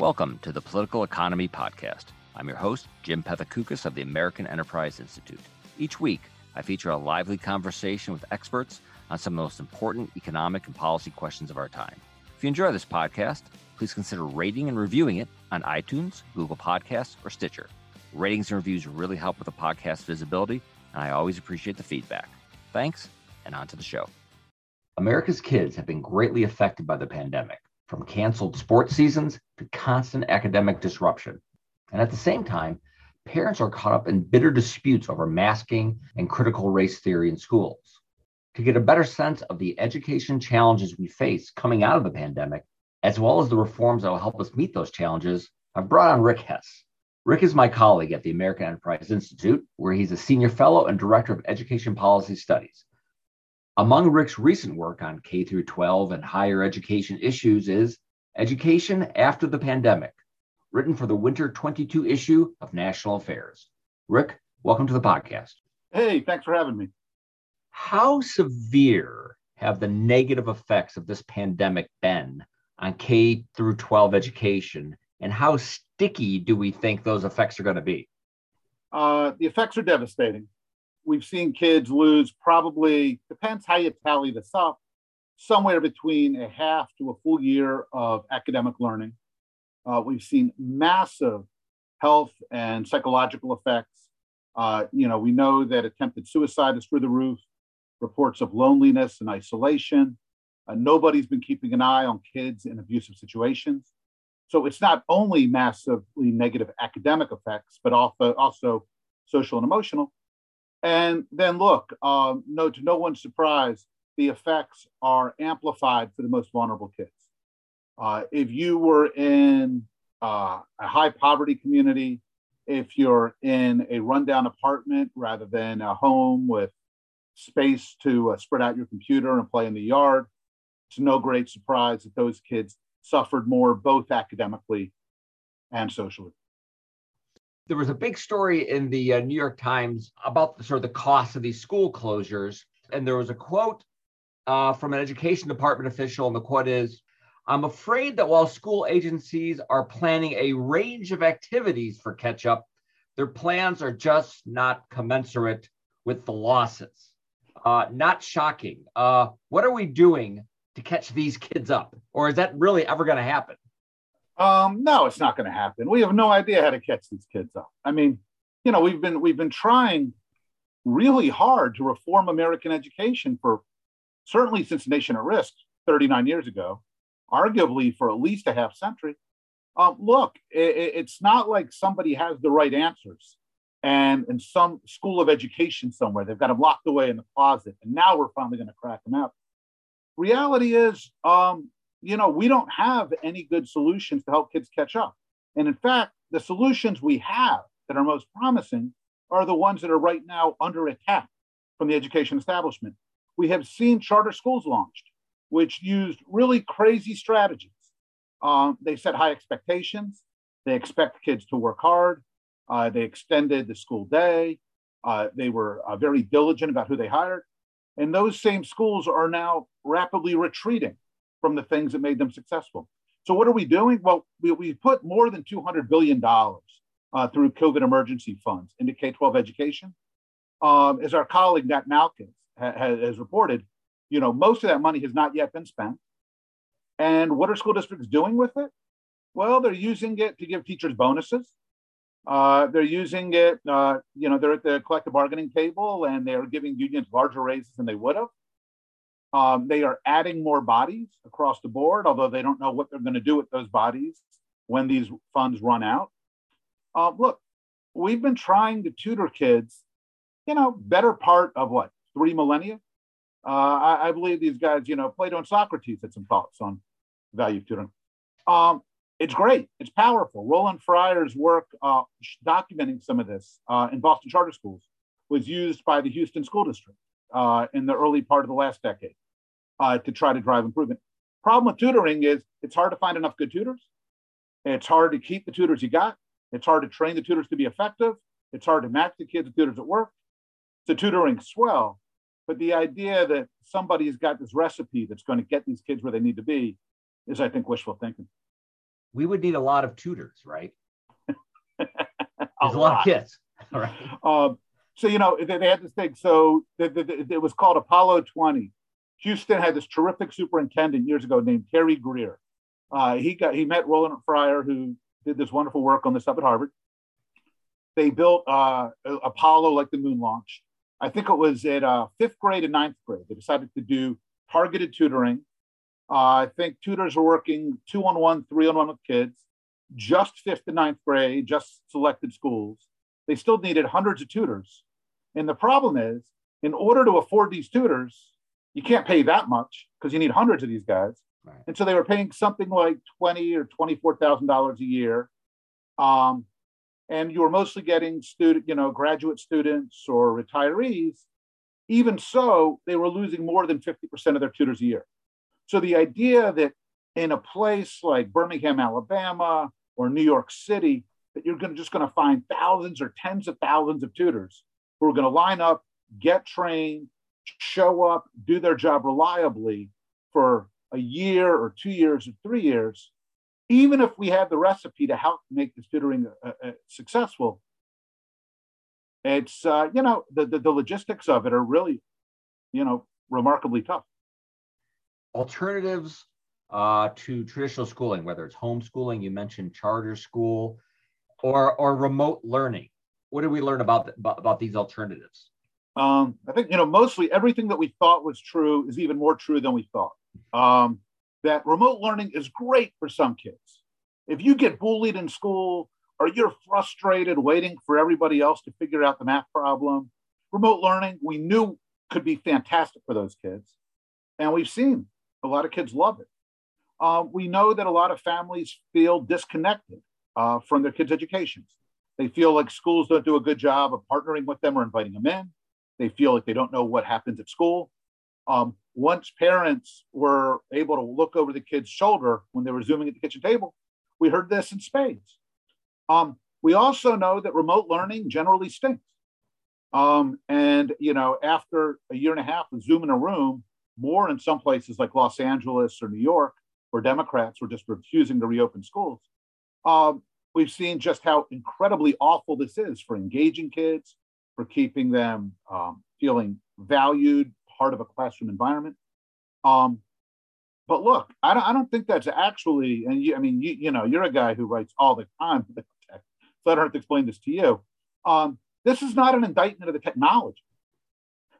Welcome to the Political Economy Podcast. I'm your host, Jim Pethokoukis of the American Enterprise Institute. Each week, I feature a lively conversation with experts on some of the most important economic and policy questions of our time. If you enjoy this podcast, please consider rating and reviewing it on iTunes, Google Podcasts, or Stitcher. Ratings and reviews really help with the podcast visibility, and I always appreciate the feedback. Thanks, and on to the show. America's kids have been greatly affected by the pandemic, from canceled sports seasons to constant academic disruption. And at the same time, parents are caught up in bitter disputes over masking and critical race theory in schools. To get a better sense of the education challenges we face coming out of the pandemic, as well as the reforms that will help us meet those challenges, I've brought on Rick Hess. Rick is my colleague at the American Enterprise Institute, where he's a senior fellow and director of education policy studies. Among Rick's recent work on K through 12 and higher education issues is Education After the Pandemic, written for the winter 22 issue of National Affairs. Rick, welcome to the podcast. Hey, thanks for having me. How severe have the negative effects of this pandemic been on K through 12 education, and how sticky do we think those effects are going to be? Uh, the effects are devastating we've seen kids lose probably, depends how you tally this up, somewhere between a half to a full year of academic learning. Uh, we've seen massive health and psychological effects. Uh, you know, we know that attempted suicide is through the roof, reports of loneliness and isolation. Uh, nobody's been keeping an eye on kids in abusive situations. So it's not only massively negative academic effects, but also, also social and emotional. And then look, um, no, to no one's surprise, the effects are amplified for the most vulnerable kids. Uh, if you were in uh, a high poverty community, if you're in a rundown apartment rather than a home with space to uh, spread out your computer and play in the yard, it's no great surprise that those kids suffered more both academically and socially there was a big story in the uh, New York Times about the, sort of the cost of these school closures. And there was a quote uh, from an education department official, and the quote is I'm afraid that while school agencies are planning a range of activities for catch up, their plans are just not commensurate with the losses. Uh, not shocking. Uh, what are we doing to catch these kids up? Or is that really ever going to happen? Um, no, it's not going to happen. We have no idea how to catch these kids up. I mean, you know, we've been we've been trying really hard to reform American education for certainly since Nation at Risk 39 years ago, arguably for at least a half century. Um, look, it, it's not like somebody has the right answers and in some school of education somewhere, they've got them locked away in the closet, and now we're finally going to crack them out. Reality is, um, you know, we don't have any good solutions to help kids catch up. And in fact, the solutions we have that are most promising are the ones that are right now under attack from the education establishment. We have seen charter schools launched, which used really crazy strategies. Um, they set high expectations. They expect kids to work hard. Uh, they extended the school day. Uh, they were uh, very diligent about who they hired. And those same schools are now rapidly retreating from the things that made them successful. So what are we doing? Well, we, we put more than $200 billion uh, through COVID emergency funds into K-12 education. Um, as our colleague Nat Malkus ha- has reported, you know, most of that money has not yet been spent. And what are school districts doing with it? Well, they're using it to give teachers bonuses. Uh, they're using it, uh, you know, they're at the collective bargaining table and they're giving unions larger raises than they would have. Um, they are adding more bodies across the board, although they don't know what they're going to do with those bodies when these funds run out. Uh, look, we've been trying to tutor kids, you know, better part of what, three millennia? Uh, I, I, believe these guys, you know, Plato and Socrates had some thoughts on value tutoring. Um, it's great. It's powerful. Roland Fryer's work uh, documenting some of this uh, in Boston charter schools was used by the Houston School District uh, in the early part of the last decade uh, to try to drive improvement. Problem with tutoring is it's hard to find enough good tutors. It's hard to keep the tutors you got. It's hard to train the tutors to be effective. It's hard to match the kids with tutors at work. So tutoring swell, but the idea that somebody's got this recipe that's going to get these kids where they need to be is, I think, wishful thinking. we would need a lot of tutors, right? a, a lot. of kids. All right. Um, so you know they, they had this thing. So it was called Apollo 20. Houston had this terrific superintendent years ago named Terry Grier. Uh, he got he met Roland Fryer, who did this wonderful work on this up at Harvard. They built uh, Apollo like the moon launch. I think it was at uh, fifth grade and ninth grade. They decided to do targeted tutoring. Uh, I think tutors are working two on one, three on one with kids, just fifth and ninth grade, just selected schools. They still needed hundreds of tutors. And the problem is, in order to afford these tutors, you can't pay that much because you need hundreds of these guys. Right. And so they were paying something like twenty or twenty-four thousand dollars a year, um, and you were mostly getting student, you know, graduate students or retirees. Even so, they were losing more than fifty percent of their tutors a year. So the idea that in a place like Birmingham, Alabama, or New York City, that you're to, just going to find thousands or tens of thousands of tutors who are going to line up, get trained, show up, do their job reliably for a year or two years or three years, even if we had the recipe to help make this tutoring uh, uh, successful, it's uh, you know the, the, the logistics of it are really you know remarkably tough. Alternatives uh, to traditional schooling, whether it's homeschooling, you mentioned charter school, or or remote learning. What did we learn about the, about these alternatives? Um, I think you know mostly everything that we thought was true is even more true than we thought. Um, that remote learning is great for some kids. If you get bullied in school or you're frustrated waiting for everybody else to figure out the math problem, remote learning we knew could be fantastic for those kids, and we've seen a lot of kids love it. Uh, we know that a lot of families feel disconnected uh, from their kids' educations. They feel like schools don't do a good job of partnering with them or inviting them in. They feel like they don't know what happens at school. Um, once parents were able to look over the kid's shoulder when they were zooming at the kitchen table, we heard this in spades. Um, we also know that remote learning generally stinks. Um, and you know, after a year and a half of Zoom in a room, more in some places like Los Angeles or New York, where Democrats were just refusing to reopen schools, um, we've seen just how incredibly awful this is for engaging kids, for keeping them um, feeling valued, part of a classroom environment. Um, but look, I don't, I don't think that's actually, and you, I mean, you, you know, you're a guy who writes all the time, so I don't have to explain this to you. Um, this is not an indictment of the technology.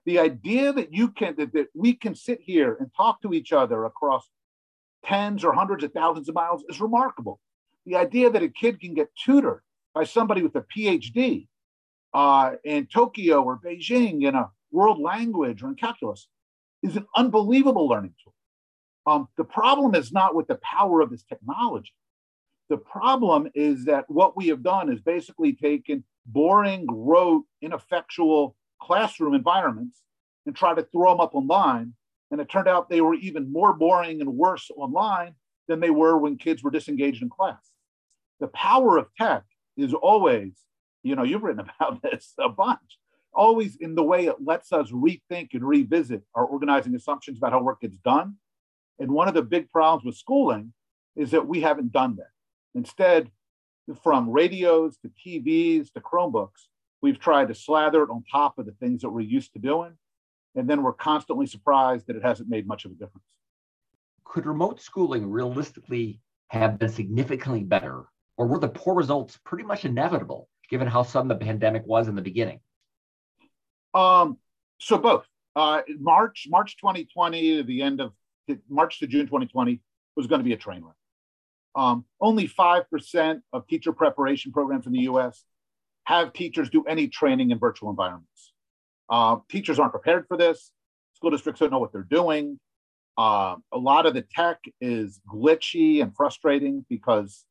The idea that you can, that, that we can sit here and talk to each other across tens or hundreds of thousands of miles is remarkable. The idea that a kid can get tutored by somebody with a PhD uh, in Tokyo or Beijing you a world language or in calculus is an unbelievable learning tool. Um, the problem is not with the power of this technology. The problem is that what we have done is basically taken boring, rote, ineffectual classroom environments and try to throw them up online. And it turned out they were even more boring and worse online than they were when kids were disengaged in class. The power of tech is always you know, you've written about this a bunch, always in the way it lets us rethink and revisit our organizing assumptions about how work gets done. And one of the big problems with schooling is that we haven't done that. Instead, from radios to TVs to Chromebooks, we've tried to slather it on top of the things that we're used to doing. And then we're constantly surprised that it hasn't made much of a difference. Could remote schooling realistically have been significantly better, or were the poor results pretty much inevitable given how sudden the pandemic was in the beginning? Um, so both. Uh, March March 2020 to the end of March to June 2020 was going to be a train wreck. Um, only five percent of teacher preparation programs in the U.S. have teachers do any training in virtual environments. Uh, teachers aren't prepared for this. School districts don't know what they're doing. Uh, a lot of the tech is glitchy and frustrating because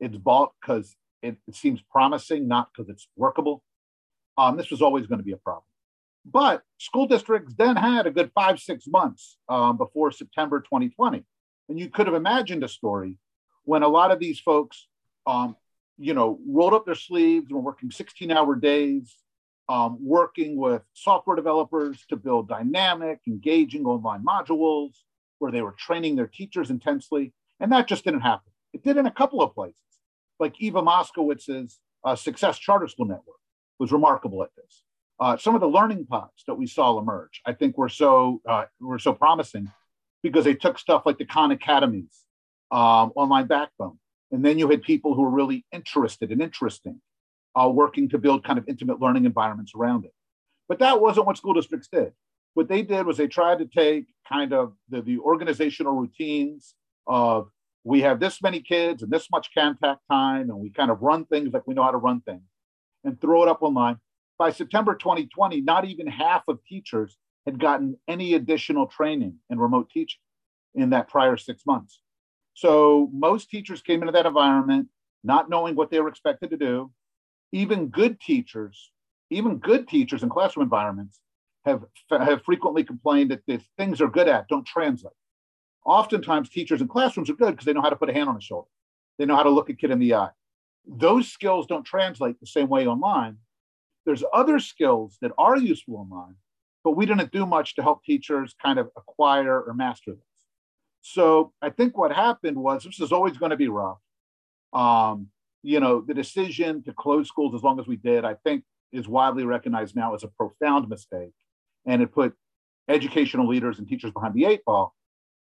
it's bought because it, it seems promising, not because it's workable. Um, this was always going to be a problem. But school districts then had a good five, six months um, before September 2020. And you could have imagined a story when a lot of these folks, um, you know, rolled up their sleeves and were working 16 hour days, um, working with software developers to build dynamic, engaging online modules where they were training their teachers intensely. And that just didn't happen. It did in a couple of places, like Eva Moskowitz's uh, Success Charter School Network was remarkable at this. Uh, some of the learning pods that we saw emerge, I think, were so uh, were so promising because they took stuff like the Khan Academies, um, Online Backbone, and then you had people who were really interested and interesting, uh, working to build kind of intimate learning environments around it. But that wasn't what school districts did. What they did was they tried to take kind of the, the organizational routines of we have this many kids and this much contact time, and we kind of run things like we know how to run things and throw it up online. By September 2020, not even half of teachers had gotten any additional training in remote teaching in that prior six months. So most teachers came into that environment not knowing what they were expected to do. Even good teachers, even good teachers in classroom environments have, have frequently complained that the things they're good at don't translate. Oftentimes, teachers in classrooms are good because they know how to put a hand on a shoulder. They know how to look a kid in the eye. Those skills don't translate the same way online. There's other skills that are useful online, but we didn't do much to help teachers kind of acquire or master this. So I think what happened was this is always going to be rough. Um, you know, the decision to close schools as long as we did, I think, is widely recognized now as a profound mistake. And it put educational leaders and teachers behind the eight ball.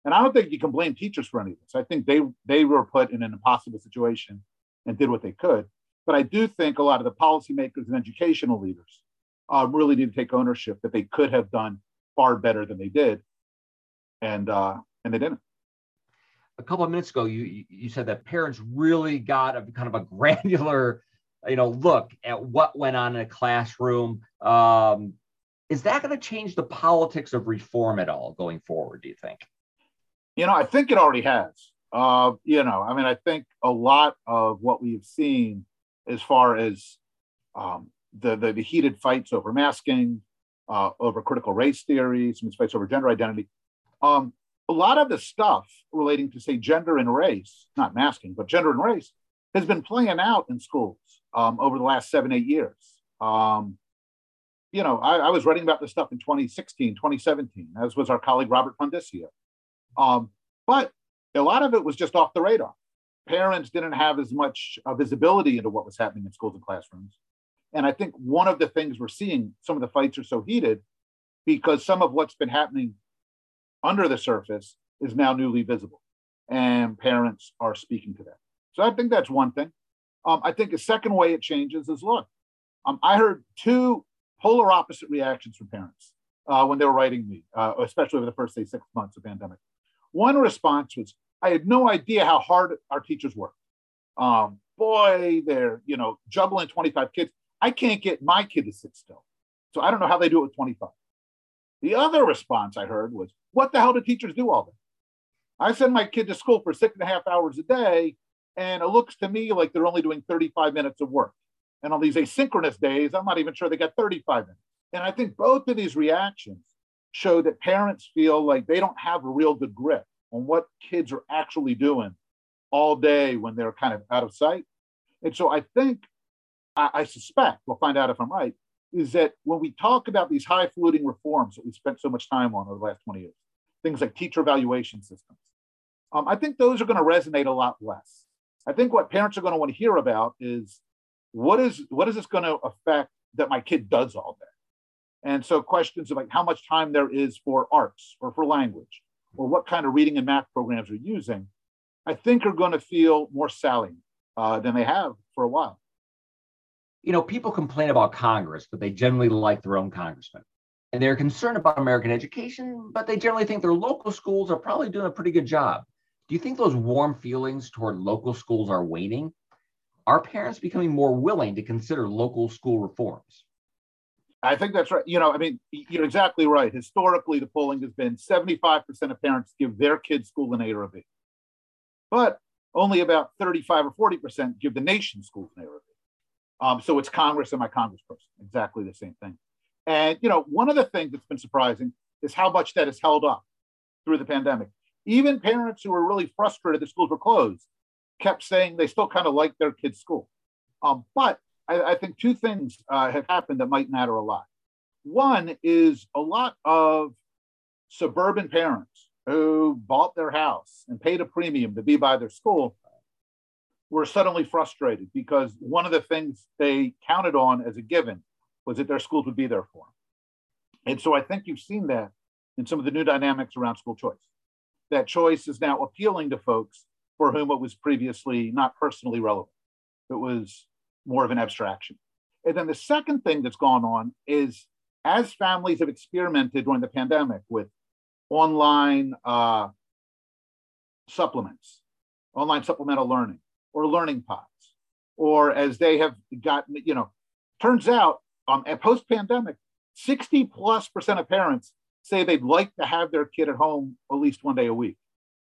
And I don't think you can blame teachers for any of this. I think they they were put in an impossible situation and did what they could. But I do think a lot of the policymakers and educational leaders uh, really need to take ownership that they could have done far better than they did, and uh, and they didn't. A couple of minutes ago, you you said that parents really got a kind of a granular, you know, look at what went on in a classroom. Um, is that going to change the politics of reform at all going forward? Do you think? You know, I think it already has. Uh, you know, I mean, I think a lot of what we've seen as far as um, the, the, the heated fights over masking, uh, over critical race theory, some fights over gender identity. Um, a lot of the stuff relating to say gender and race, not masking, but gender and race, has been playing out in schools um, over the last seven, eight years. Um, you know, I, I, was writing about this stuff in 2016, 2017, as was our colleague Robert Pondiscio. Um, but a lot of it was just off the radar. Parents didn't have as much uh, visibility into what was happening in schools and classrooms. And I think one of the things we're seeing, some of the fights are so heated because some of what's been happening under the surface is now newly visible. And parents are speaking to that. So I think that's one thing. Um, I think a second way it changes is look, um, I heard two polar opposite reactions from parents uh, when they were writing me, uh, especially over the first, say, six months of pandemic. One response was, I had no idea how hard our teachers work. Um, boy, they're, you know, juggling 25 kids. I can't get my kid to sit still. So I don't know how they do it with 25. The other response I heard was, what the hell do teachers do all day? I send my kid to school for six and a half hours a day, and it looks to me like they're only doing 35 minutes of work. And on these asynchronous days, I'm not even sure they got 35 minutes. And I think both of these reactions show that parents feel like they don't have a real good grip on what kids are actually doing all day when they're kind of out of sight. And so I think I, I suspect, we'll find out if I'm right, is that when we talk about these highfalutin reforms that we spent so much time on over the last 20 years, things like teacher evaluation systems, um, I think those are going to resonate a lot less. I think what parents are going to want to hear about is what is what is this going to affect that my kid does all day? And so questions of like how much time there is for arts or for language or what kind of reading and math programs you're using, I think are going to feel more salient uh, than they have for a while you know, people complain about Congress, but they generally like their own congressman. And they're concerned about American education, but they generally think their local schools are probably doing a pretty good job. Do you think those warm feelings toward local schools are waning? Are parents becoming more willing to consider local school reforms? I think that's right. You know, I mean, you're exactly right. Historically, the polling has been 75% of parents give their kids school an A or B. But only about 35 or 40% give the nation schools an A or B. Um, so it's Congress and my congressperson, exactly the same thing. And you know, one of the things that's been surprising is how much that has held up through the pandemic. Even parents who were really frustrated that schools were closed kept saying they still kind of like their kids' school. Um, but I, I, think two things uh, have happened that might matter a lot. One is a lot of suburban parents who bought their house and paid a premium to be by their school were suddenly frustrated because one of the things they counted on as a given was that their schools would be there for them. And so I think you've seen that in some of the new dynamics around school choice. That choice is now appealing to folks for whom it was previously not personally relevant. It was more of an abstraction. And then the second thing that's gone on is as families have experimented during the pandemic with online uh, supplements, online supplemental learning, or learning pods, or as they have gotten, you know, turns out um, at post pandemic, 60 plus percent of parents say they'd like to have their kid at home at least one day a week.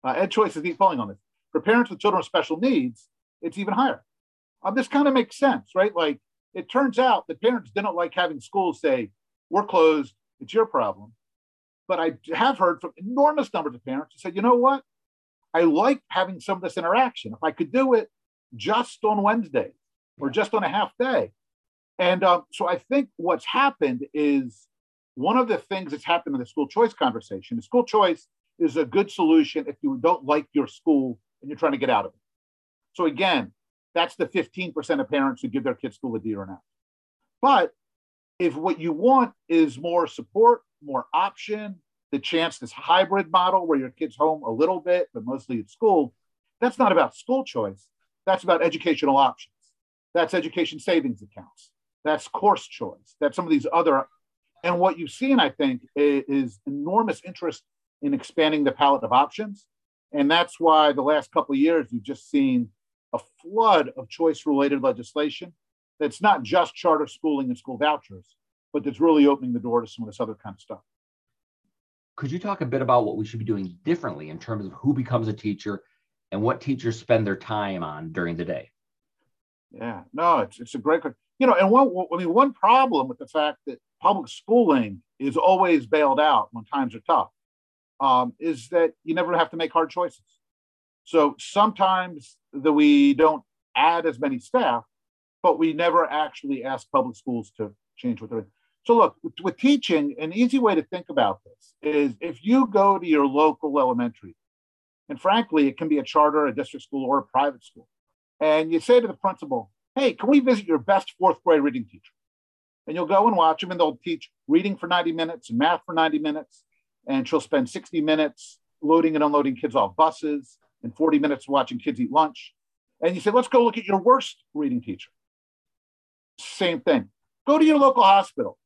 Uh, Ed Choice is falling on this. For parents with children with special needs, it's even higher. Um, this kind of makes sense, right? Like it turns out the parents didn't like having schools say, we're closed, it's your problem. But I have heard from enormous numbers of parents who said, you know what? I like having some of this interaction. If I could do it just on Wednesday or just on a half day. And um, so I think what's happened is one of the things that's happened in the school choice conversation is school choice is a good solution if you don't like your school and you're trying to get out of it. So again, that's the 15% of parents who give their kids school a D or F. But if what you want is more support, more option, the chance this hybrid model where your kid's home a little bit, but mostly at school, that's not about school choice. That's about educational options. That's education savings accounts. That's course choice. That's some of these other. And what you've seen, I think, is enormous interest in expanding the palette of options. And that's why the last couple of years, you've just seen a flood of choice related legislation that's not just charter schooling and school vouchers, but that's really opening the door to some of this other kind of stuff. Could you talk a bit about what we should be doing differently in terms of who becomes a teacher and what teachers spend their time on during the day? Yeah, no, it's, it's a great, question. you know, and one, I mean, one problem with the fact that public schooling is always bailed out when times are tough um, is that you never have to make hard choices. So sometimes that we don't add as many staff, but we never actually ask public schools to change what they're doing. So look, with, with teaching, an easy way to think about this is if you go to your local elementary, and frankly, it can be a charter, a district school, or a private school, and you say to the principal, hey, can we visit your best fourth grade reading teacher? And you'll go and watch them, and they'll teach reading for 90 minutes and math for 90 minutes. And she'll spend 60 minutes loading and unloading kids off buses and 40 minutes watching kids eat lunch. And you say, let's go look at your worst reading teacher. Same thing. Go to your local hospital.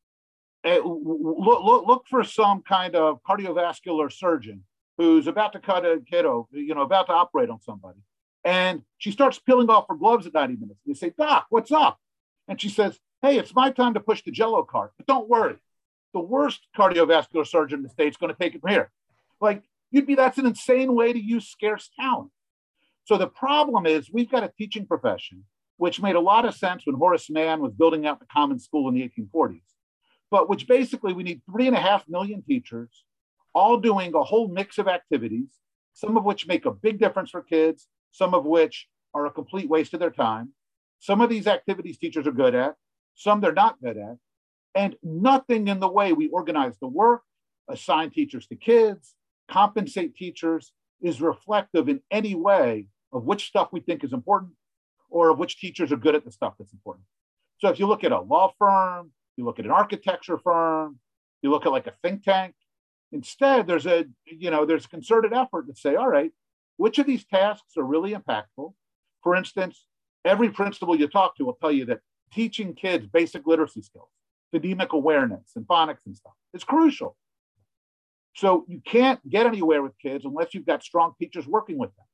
Eh, look, look, look for some kind of cardiovascular surgeon who's about to cut a kiddo, you know, about to operate on somebody. And she starts peeling off her gloves at 90 minutes. And You say, Doc, what's up? And she says, Hey, it's my time to push the jello cart. But don't worry. The worst cardiovascular surgeon in the state's going to take it from here. Like, you'd be that's an insane way to use scarce talent. So the problem is we've got a teaching profession, which made a lot of sense when Horace Mann was building out the common school in the 1840s, but which basically we need three and a half million teachers, all doing a whole mix of activities, some of which make a big difference for kids, some of which are a complete waste of their time. Some of these activities teachers are good at, some they're not good at, and nothing in the way we organize the work, assign teachers to kids, compensate teachers is reflective in any way of which stuff we think is important or of which teachers are good at the stuff that's important. So if you look at a law firm, you look at an architecture firm, you look at like a think tank, instead there's a you know there's concerted effort to say, all right, which of these tasks are really impactful? For instance, every principal you talk to will tell you that teaching kids basic literacy skills, phonemic awareness, and phonics and stuff is crucial. So you can't get anywhere with kids unless you've got strong teachers working with them.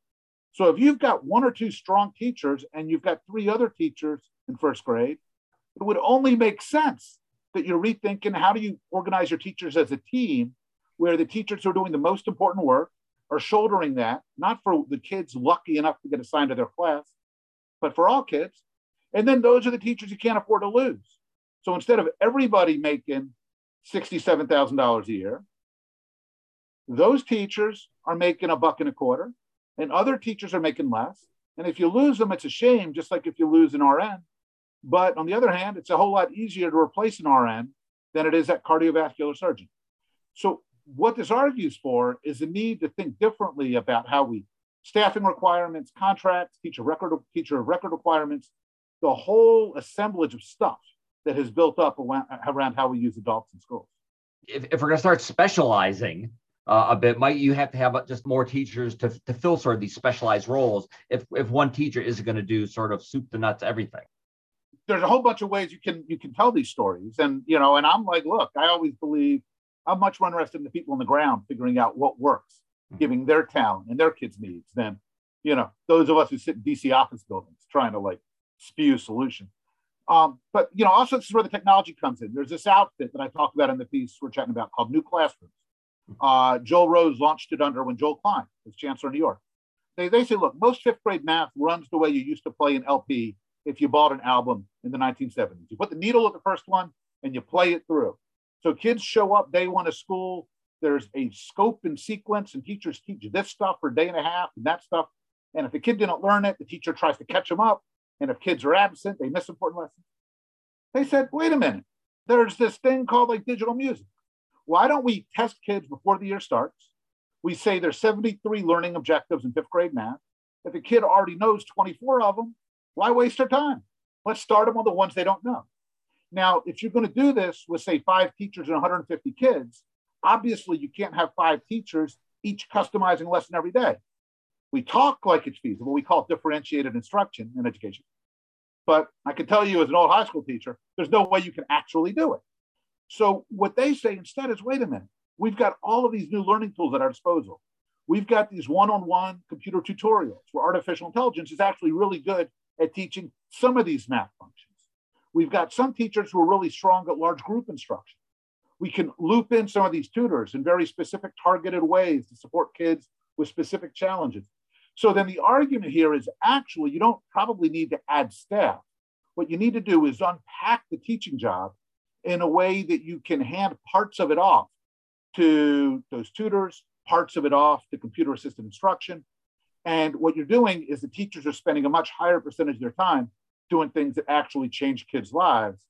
So if you've got one or two strong teachers and you've got three other teachers in first grade, it would only make sense that you're rethinking how do you organize your teachers as a team where the teachers who are doing the most important work are shouldering that, not for the kids lucky enough to get assigned to their class, but for all kids. And then those are the teachers you can't afford to lose. So instead of everybody making $67,000 a year, those teachers are making a buck and a quarter, and other teachers are making less. And if you lose them, it's a shame, just like if you lose an RN. But on the other hand, it's a whole lot easier to replace an RN than it is that cardiovascular surgeon. So what this argues for is the need to think differently about how we staffing requirements, contracts, teacher record, teacher record requirements, the whole assemblage of stuff that has built up around, how we use adults in schools. If, if we're going to start specializing uh, a bit, might you have to have just more teachers to, to fill sort of these specialized roles if, if one teacher isn't going to do sort of soup to nuts everything? There's a whole bunch of ways you can you can tell these stories, and you know, and I'm like, look, I always believe I'm much more interested in the people on the ground figuring out what works, mm-hmm. giving their talent and their kids' needs than, you know, those of us who sit in DC office buildings trying to like spew solutions. Um, but you know, also this is where the technology comes in. There's this outfit that I talked about in the piece we're chatting about called New Classrooms. Uh, Joel Rose launched it under when Joel Klein was chancellor of New York. They, they say, look, most fifth grade math runs the way you used to play an LP if you bought an album in the 1970s. You put the needle at the first one and you play it through. So kids show up day one of school. There's a scope and sequence, and teachers teach you this stuff for a day and a half and that stuff. And if the kid didn't learn it, the teacher tries to catch them up. And if kids are absent, they miss important lessons. They said, wait a minute, there's this thing called like digital music. Why don't we test kids before the year starts? We say there's 73 learning objectives in fifth grade math. If a kid already knows 24 of them, why waste their time? Let's start them on the ones they don't know. Now, if you're going to do this with, say, five teachers and 150 kids, obviously you can't have five teachers each customizing a lesson every day. We talk like it's feasible. We call it differentiated instruction in education. But I can tell you, as an old high school teacher, there's no way you can actually do it. So, what they say instead is wait a minute, we've got all of these new learning tools at our disposal. We've got these one on one computer tutorials where artificial intelligence is actually really good at teaching some of these math functions. We've got some teachers who are really strong at large group instruction. We can loop in some of these tutors in very specific targeted ways to support kids with specific challenges. So then the argument here is actually you don't probably need to add staff. What you need to do is unpack the teaching job in a way that you can hand parts of it off to those tutors, parts of it off to computer assisted instruction. And what you're doing is the teachers are spending a much higher percentage of their time doing things that actually change kids' lives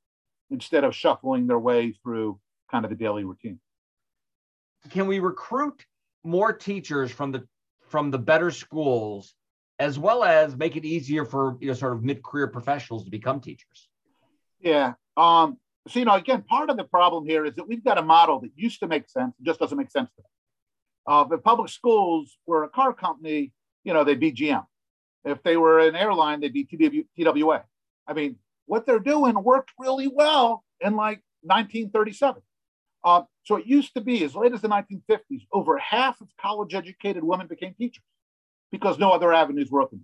instead of shuffling their way through kind of the daily routine. Can we recruit more teachers from the from the better schools, as well as make it easier for you know sort of mid-career professionals to become teachers? Yeah. Um, so you know, again, part of the problem here is that we've got a model that used to make sense, just doesn't make sense today. Uh, if public schools were a car company, you know, they'd be GM. If they were an airline, they'd be TW, TWA. I mean, what they're doing worked really well in like 1937. Uh, so it used to be as late as the 1950s, over half of college educated women became teachers because no other avenues were open.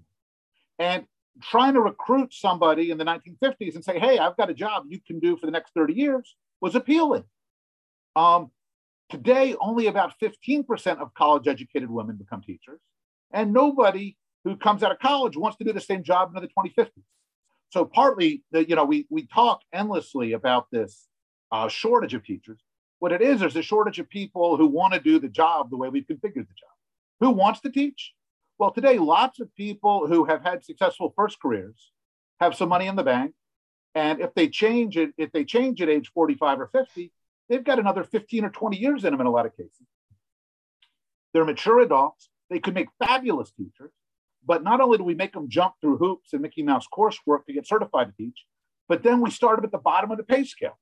And trying to recruit somebody in the 1950s and say, hey, I've got a job you can do for the next 30 years was appealing. Um, today, only about 15% of college educated women become teachers, and nobody who comes out of college wants to do the same job in the 2050s. So partly, the, you know, we, we talk endlessly about this uh, shortage of teachers, what it is, there's a shortage of people who want to do the job the way we've configured the job. Who wants to teach? Well, today, lots of people who have had successful first careers have some money in the bank. And if they change it, if they change at age 45 or 50, they've got another 15 or 20 years in them in a lot of cases. They're mature adults. They could make fabulous teachers. But not only do we make them jump through hoops and Mickey Mouse coursework to get certified to teach, but then we start them at the bottom of the pay scale.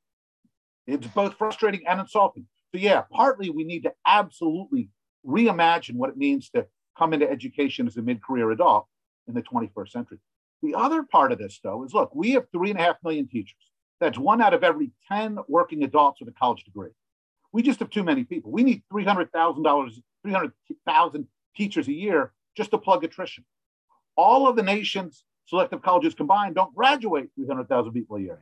It's both frustrating and insulting. So, yeah, partly we need to absolutely reimagine what it means to come into education as a mid career adult in the 21st century. The other part of this, though, is look, we have three and a half million teachers. That's one out of every 10 working adults with a college degree. We just have too many people. We need $300,000, 300,000 teachers a year just to plug attrition. All of the nation's selective colleges combined don't graduate 300,000 people a year.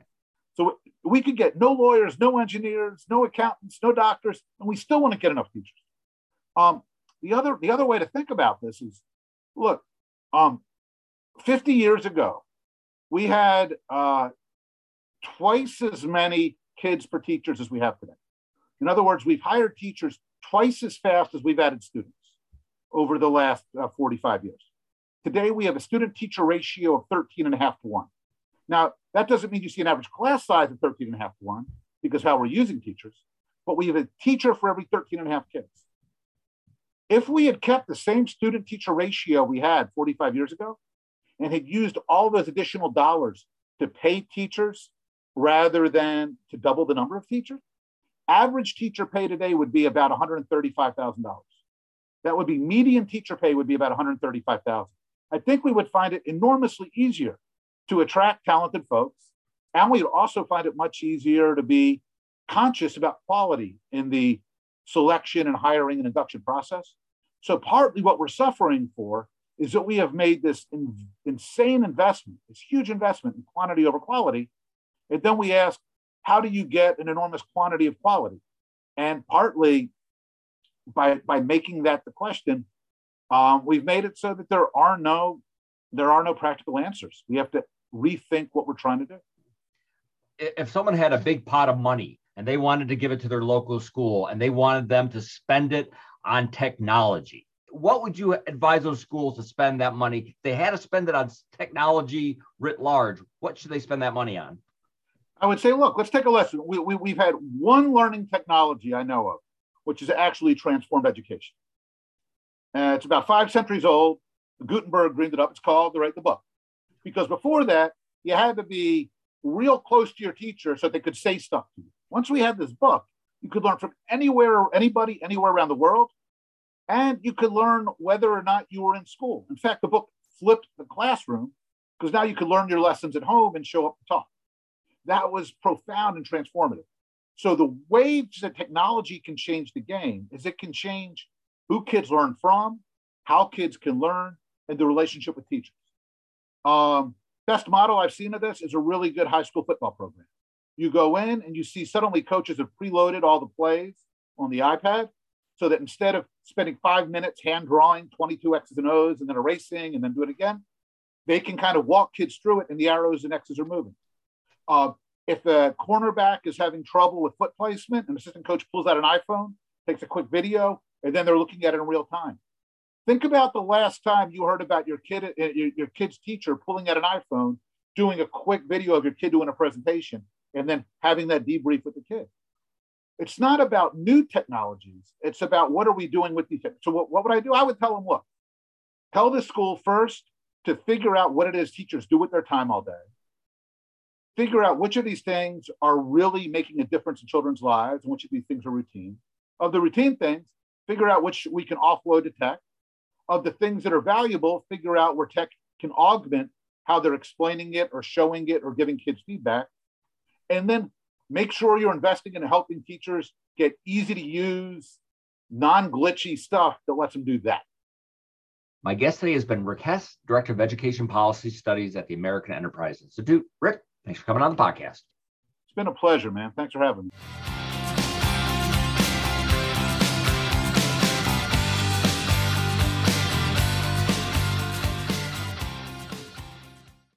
So we could get no lawyers, no engineers, no accountants, no doctors, and we still wouldn't get enough teachers. Um, the other the other way to think about this is, look, um, 50 years ago, we had uh, twice as many kids per teachers as we have today. In other words, we've hired teachers twice as fast as we've added students over the last uh, 45 years. Today, we have a student teacher ratio of 13 and a half to one. Now, that doesn't mean you see an average class size of 13 and a half to one because how we're using teachers, but we have a teacher for every 13 and a half kids. If we had kept the same student teacher ratio we had 45 years ago and had used all those additional dollars to pay teachers rather than to double the number of teachers, average teacher pay today would be about $135,000. That would be median teacher pay would be about $135,000. I think we would find it enormously easier to attract talented folks. And we'd also find it much easier to be conscious about quality in the selection and hiring and induction process. So, partly what we're suffering for is that we have made this in, insane investment, this huge investment in quantity over quality. And then we ask, how do you get an enormous quantity of quality? And partly by, by making that the question, um, we've made it so that there are no there are no practical answers. We have to rethink what we're trying to do. If someone had a big pot of money and they wanted to give it to their local school and they wanted them to spend it on technology, what would you advise those schools to spend that money? If they had to spend it on technology writ large, what should they spend that money on? I would say, look, let's take a lesson. We, we, we've had one learning technology I know of, which has actually transformed education. Uh, it's about five centuries old. Gutenberg dreamed it up. It's called The Write the Book. Because before that, you had to be real close to your teacher so they could say stuff to you. Once we had this book, you could learn from anywhere or anybody, anywhere around the world. And you could learn whether or not you were in school. In fact, the book flipped the classroom because now you could learn your lessons at home and show up to talk. That was profound and transformative. So the ways that technology can change the game is it can change who kids learn from, how kids can learn, and the relationship with teachers. Um, best model I've seen of this is a really good high school football program. You go in and you see suddenly coaches have preloaded all the plays on the iPad so that instead of spending five minutes hand drawing 22 X's and O's and then erasing and then do it again, they can kind of walk kids through it and the arrows and X's are moving. Uh, if a cornerback is having trouble with foot placement, an assistant coach pulls out an iPhone, takes a quick video, and then they're looking at it in real time. Think about the last time you heard about your kid, uh, your, your kid's teacher pulling out an iPhone, doing a quick video of your kid doing a presentation, and then having that debrief with the kid. It's not about new technologies. It's about what are we doing with these. So what, what would I do? I would tell them, look, tell the school first to figure out what it is teachers do with their time all day. Figure out which of these things are really making a difference in children's lives and which of these things are routine. Of the routine things, figure out which we can offload to tech. Of the things that are valuable, figure out where tech can augment how they're explaining it or showing it or giving kids feedback. And then make sure you're investing in helping teachers get easy to use, non glitchy stuff that lets them do that. My guest today has been Rick Hess, Director of Education Policy Studies at the American Enterprise Institute. Rick, thanks for coming on the podcast. It's been a pleasure, man. Thanks for having me.